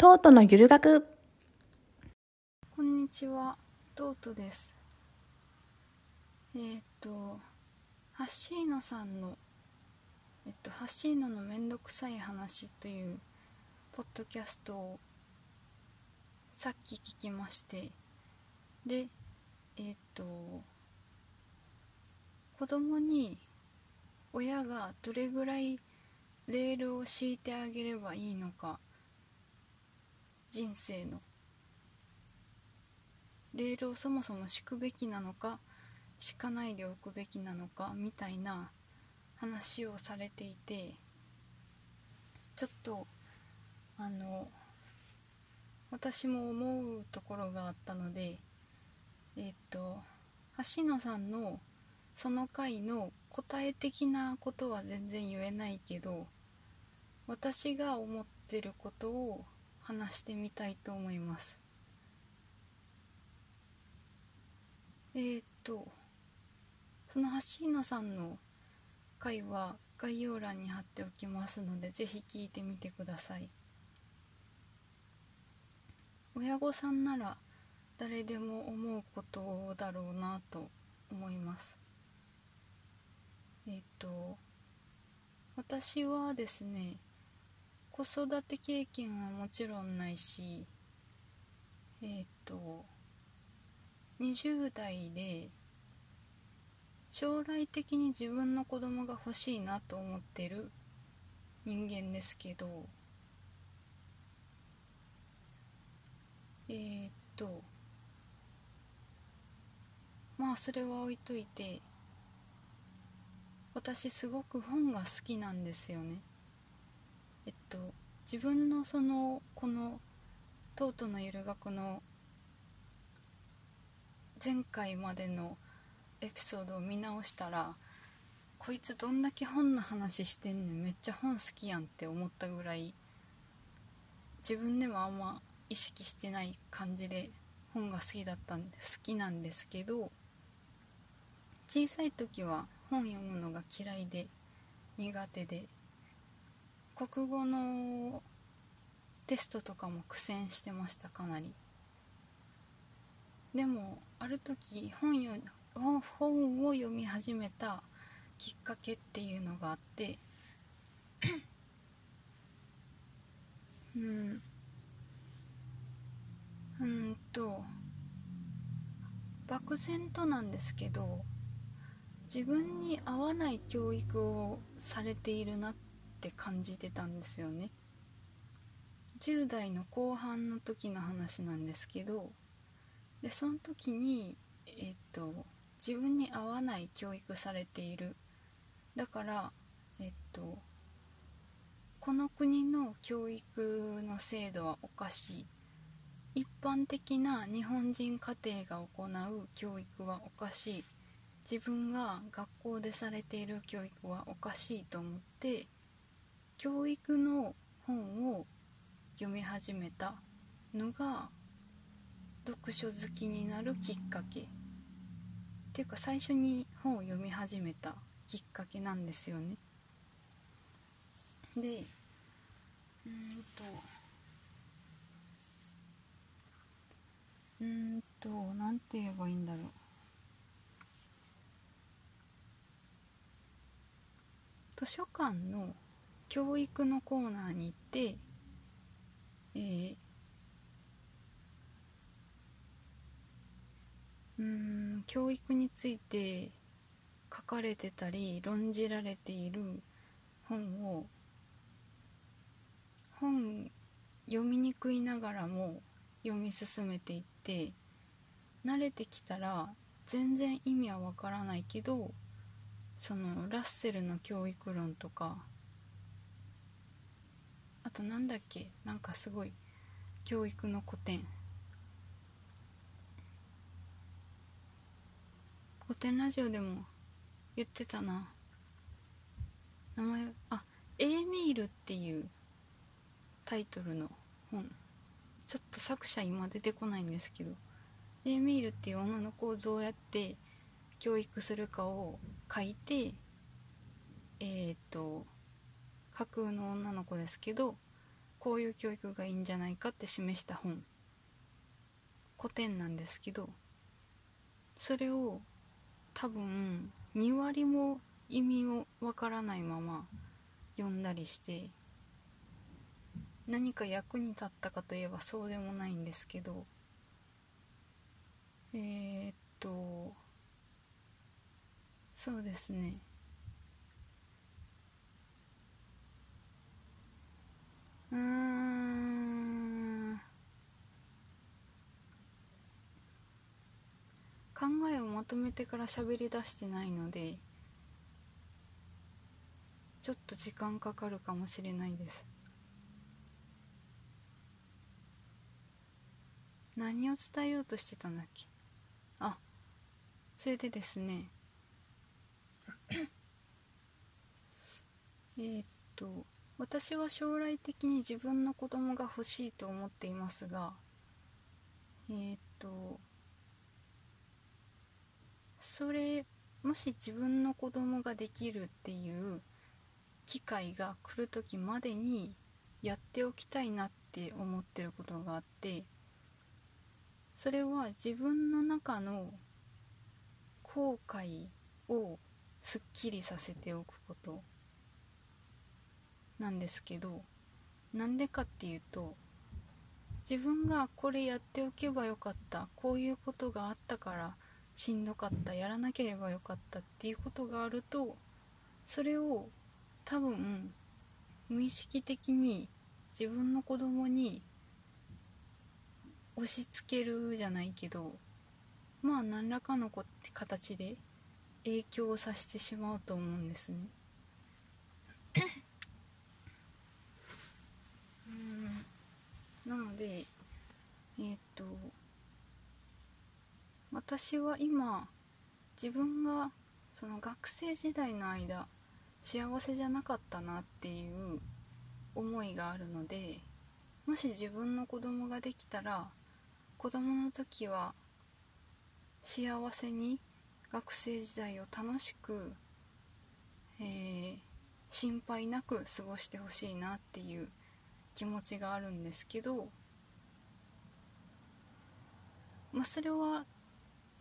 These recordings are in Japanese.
トートのゆる学。こんにちは、トートです。えーっと、ハッシーノさんの、えっと、ハッシーノのめんどくさい話というポッドキャストをさっき聞きまして、で、えーっと、子供に親がどれぐらいレールを敷いてあげればいいのか、人生の。レールをそもそも敷くべきなのか敷かないでおくべきなのかみたいな話をされていてちょっとあの私も思うところがあったのでえっ、と橋野さんのその回の答え的なことは全然言えないけど私が思ってることを話してみたいと思います。えー、っとその橋野さんの回は概要欄に貼っておきますのでぜひ聞いてみてください。親御さんなら誰でも思うことだろうなと思います。えー、っと私はですね子育て経験はもちろんないしえー、っと20代で将来的に自分の子供が欲しいなと思ってる人間ですけどえー、っとまあそれは置いといて私すごく本が好きなんですよね。えっと自分のそのこの「トートのゆる学」の前回までのエピソードを見直したらこいつどんだけ本の話してんねんめっちゃ本好きやんって思ったぐらい自分でもあんま意識してない感じで本が好きだったんで好きなんですけど小さい時は本読むのが嫌いで苦手で国語のテストとかも苦戦してましたかなり。でもある時本よ本を読み始めたきっかけっていうのがあってうん。うんと漠然となんですけど自分に合わない教育をされているなってって感じてたんですよね。10代の後半の時の話なんですけどでその時にえっと自分に合わない教育されている。だからえっとこの国の教育の制度はおかしい。一般的な日本人家庭が行う教育はおかしい。自分が学校でされている教育はおかしいと思って教育の本を読み始めたのが読書好きになるきっかけ。っていうか最初に本を読み始めたきっかけなんですよね。でうんとうんと何て言えばいいんだろう。図書館の教育のコーナーに行ってえーうん教育について書かれてたり論じられている本を本読みにくいながらも読み進めていって慣れてきたら全然意味はわからないけどそのラッセルの教育論とかあとなんだっけ？なんかすごい教育の古典古典ラジオでも言ってたな。名前あエーミールっていうタイトルの本。ちょっと作者今出てこないんですけど。エーミールっていう女の子をどうやって教育するかを書いてえー、っと架空の女の子ですけどこういう教育がいいんじゃないかって示した本。古典なんですけどそれを多分2割も意味をわからないまま読んだりして何か役に立ったかといえばそうでもないんですけどえー、っとそうですね。うーん。考えをまとめてから喋り出してないのでちょっと時間かかるかもしれないです。何を伝えようとしてたんだっけ？あそれでですね。えっと私は将来的に自分の子供が欲しいと思っていますがえー、っとそれもし自分の子供ができるっていう機会が来る時までにやっておきたいなって思ってることがあってそれは自分の中の後悔をすっきりさせておくこと。なんですけどなんでかっていうと自分がこれやっておけばよかったこういうことがあったからしんどかったやらなければよかったっていうことがあるとそれを多分無意識的に自分の子供に押し付けるじゃないけどまあ何らかの形で影響をさせてしまうと思うんですね。なのでえー、っと私は今自分がその学生時代の間幸せじゃなかったなっていう思いがあるのでもし自分の子供ができたら子供の時は幸せに学生時代を楽しく、えー、心配なく過ごしてほしいなっていう気持ちがあるんですけどまあそれは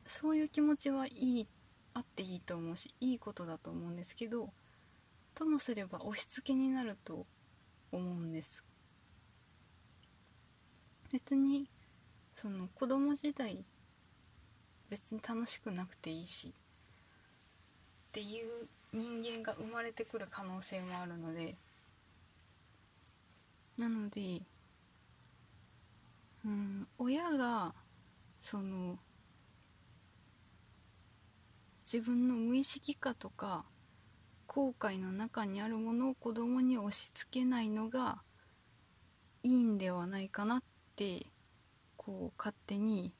そういう気持ちはいいあっていいと思うしいいことだと思うんですけどともすれば押し付けになると思うんです。別にその子供時代別に楽しくなくていいしっていう人間が生まれてくる可能性もあるのでなのでうん親がその自分の無意識化とか後悔の中にあるものを子供に押し付けないのがいいんではないかなってこう勝手に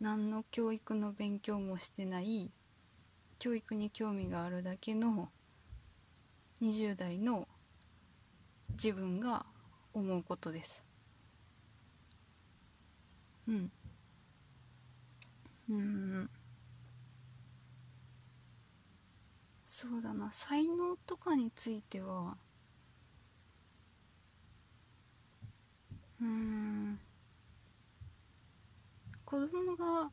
何の教育の勉強もしてない教育に興味があるだけの20代の自分が思うことです。うん。うん。そうだな。才能とかについてはうん。子供が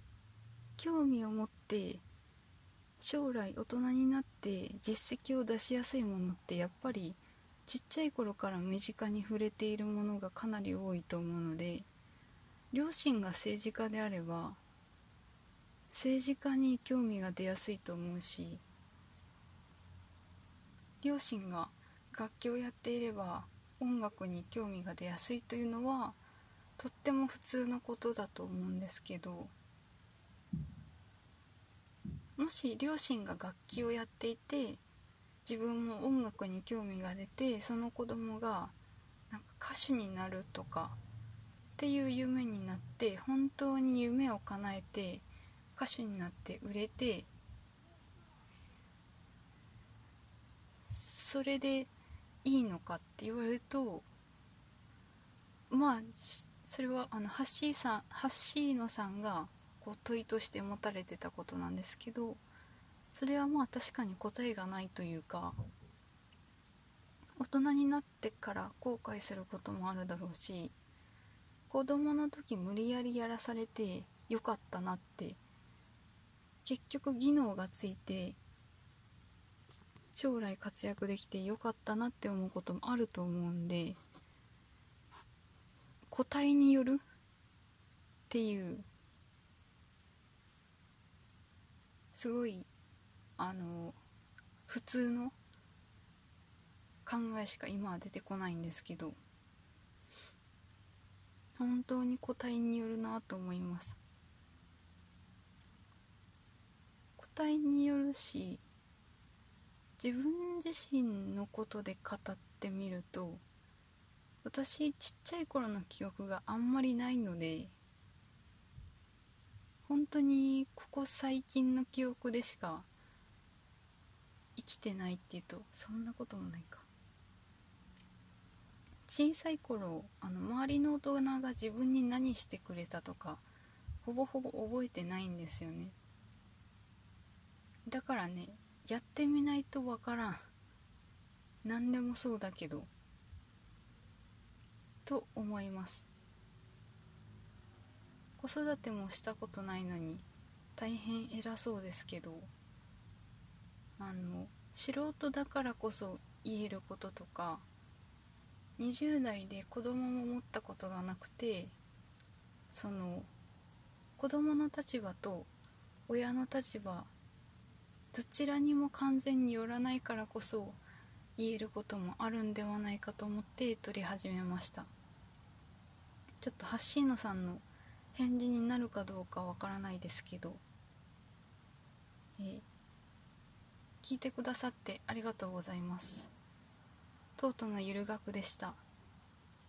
興味を持って将来大人になって実績を出しやすいものってやっぱりちっちゃい頃から身近に触れているものがかなり多いと思うので両親が政治家であれば政治家に興味が出やすいと思うし両親が楽器をやっていれば音楽に興味が出やすいというのはとっても普通のことだと思うんですけどもし両親が楽器をやっていて自分も音楽に興味が出てその子供がなんか歌手になるとかっていう夢になって本当に夢を叶えて歌手になって売れてそれでいいのかって言われるとまあそれはあのハッシーさんハッシーノさんがこう問いとして持たれてたことなんですけどそれはまあ確かに答えがないというか大人になってから後悔することもあるだろうし子供の時無理やりやらされてよかったなって結局技能がついて将来活躍できてよかったなって思うこともあると思うんで個体によるっていうすごいあの普通の考えしか今は出てこないんですけど本当に個体によるなと思います。個体によるし自分自身のことで語ってみると私ちっちゃい頃の記憶があんまりないので本当にここ最近の記憶でしか生きてないっていうとそんなこともないか。小さい頃あの周りの大人が自分に何してくれたとかほぼほぼ覚えてないんですよね。だからねやってみないとわからん。何でもそうだけど。と思います。子育てもしたことないのに大変偉そうですけど。あの素人だからこそ言えることとか20代で子供も持ったことがなくてその子供の立場と親の立場どちらにも完全によらないからこそ言えることもあるんではないかと思って撮り始めました。ちょっとハッシーノさんの返事になるかどうかわからないですけど、えー、聞いてくださってありがとうございます。とうとうのゆる学でした。